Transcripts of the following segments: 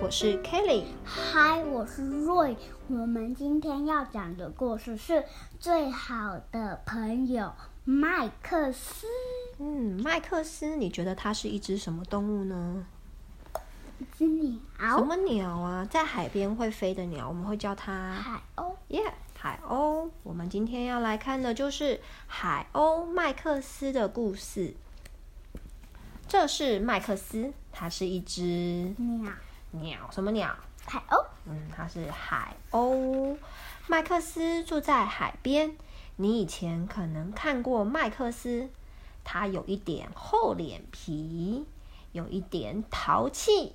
我是 Kelly。嗨，我是 Roy。我们今天要讲的故事是最好的朋友麦克斯。嗯，麦克斯，你觉得它是一只什么动物呢？一只鸟。什么鸟啊？在海边会飞的鸟，我们会叫它海鸥。耶，yeah, 海鸥。我们今天要来看的就是海鸥麦克斯的故事。这是麦克斯，它是一只鸟。鸟，什么鸟？海鸥。嗯，它是海鸥。麦克斯住在海边。你以前可能看过麦克斯，它有一点厚脸皮，有一点淘气。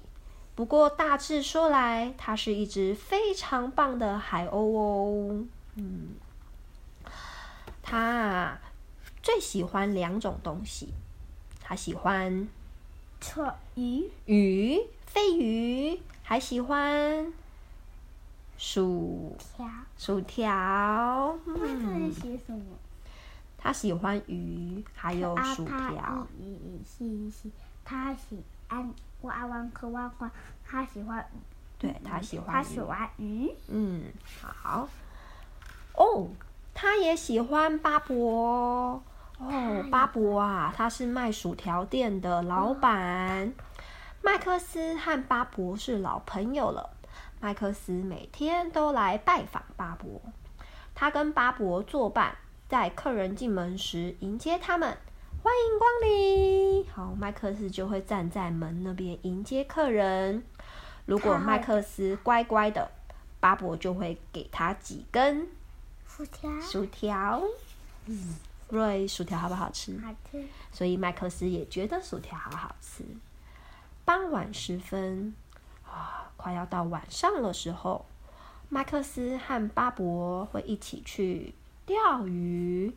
不过大致说来，它是一只非常棒的海鸥哦。嗯，它最喜欢两种东西。它喜欢吃鱼，鱼，飞鱼，还喜欢薯条，薯条。嗯，他喜欢鱼，还有薯条。他喜欢玩玩可玩玩，他喜欢。对，他喜欢。他喜欢鱼。嗯，好。哦，他也喜欢巴博。哦，巴博啊，他是卖薯条店的老板。麦克斯和巴博是老朋友了。麦克斯每天都来拜访巴博，他跟巴博作伴，在客人进门时迎接他们，欢迎光临。好，麦克斯就会站在门那边迎接客人。如果麦克斯乖乖的，巴博就会给他几根薯条。薯条，嗯。瑞，薯条好不好吃？好吃。所以麦克斯也觉得薯条好好吃。傍晚时分，啊，快要到晚上的时候，麦克斯和巴博会一起去钓鱼。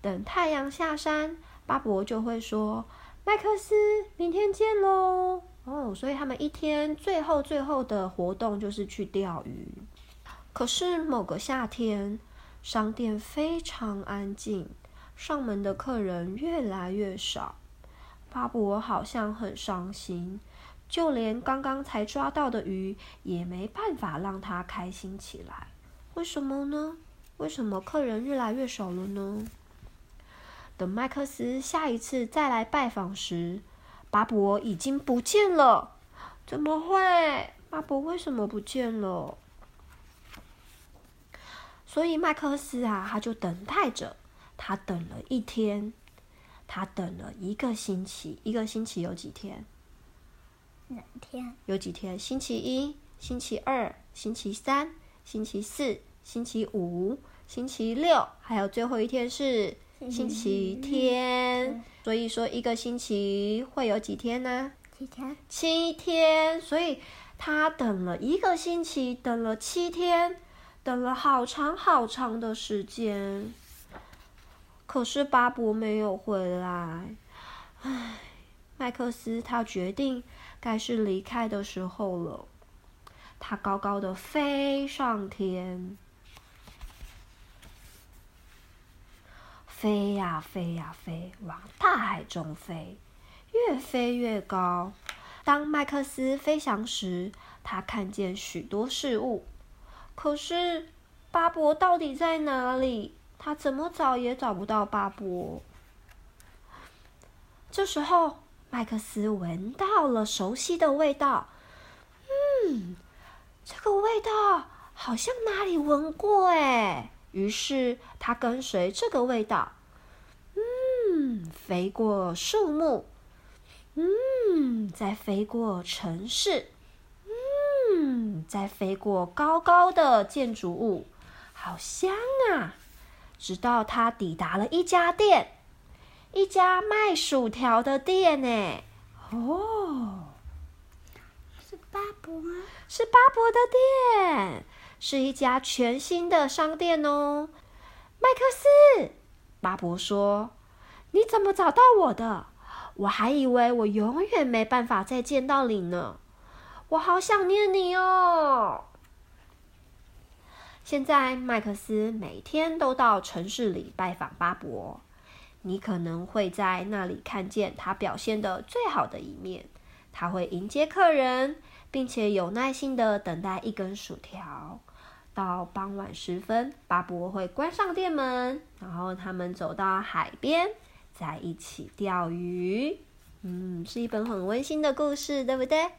等太阳下山，巴博就会说：“麦克斯，明天见喽。”哦，所以他们一天最后最后的活动就是去钓鱼。可是某个夏天，商店非常安静。上门的客人越来越少，巴博好像很伤心，就连刚刚才抓到的鱼也没办法让他开心起来。为什么呢？为什么客人越来越少了呢？等麦克斯下一次再来拜访时，巴博已经不见了。怎么会？巴博为什么不见了？所以麦克斯啊，他就等待着。他等了一天，他等了一个星期。一个星期有几天？两天。有几天？星期一、星期二、星期三、星期四、星期五、星期六，还有最后一天是星期天。所以说，一个星期会有几天呢？七天。七天。所以他等了一个星期，等了七天，等了好长好长的时间。可是巴博没有回来，唉，麦克斯他决定该是离开的时候了。他高高的飞上天，飞呀飞呀飞，往大海中飞，越飞越高。当麦克斯飞翔时，他看见许多事物。可是巴博到底在哪里？他怎么找也找不到巴博。这时候，麦克斯闻到了熟悉的味道。嗯，这个味道好像哪里闻过哎。于是他跟随这个味道，嗯，飞过树木，嗯，再飞过城市，嗯，再飞过高高的建筑物，好香啊！直到他抵达了一家店，一家卖薯条的店呢。哦，是巴博吗？是巴博的店，是一家全新的商店哦。麦克斯，巴博说：“你怎么找到我的？我还以为我永远没办法再见到你呢。我好想念你哦。”现在，麦克斯每天都到城市里拜访巴博。你可能会在那里看见他表现得最好的一面。他会迎接客人，并且有耐心的等待一根薯条。到傍晚时分，巴博会关上店门，然后他们走到海边，在一起钓鱼。嗯，是一本很温馨的故事，对不对？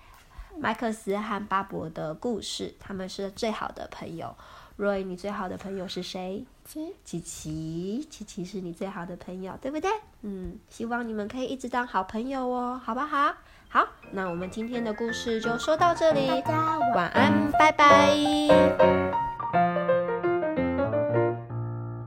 麦克斯和巴博的故事，他们是最好的朋友。Roy，你最好的朋友是谁？琪琪琪琪琪是你最好的朋友，对不对？嗯，希望你们可以一直当好朋友哦，好不好？好，那我们今天的故事就说到这里，大家晚安，拜拜。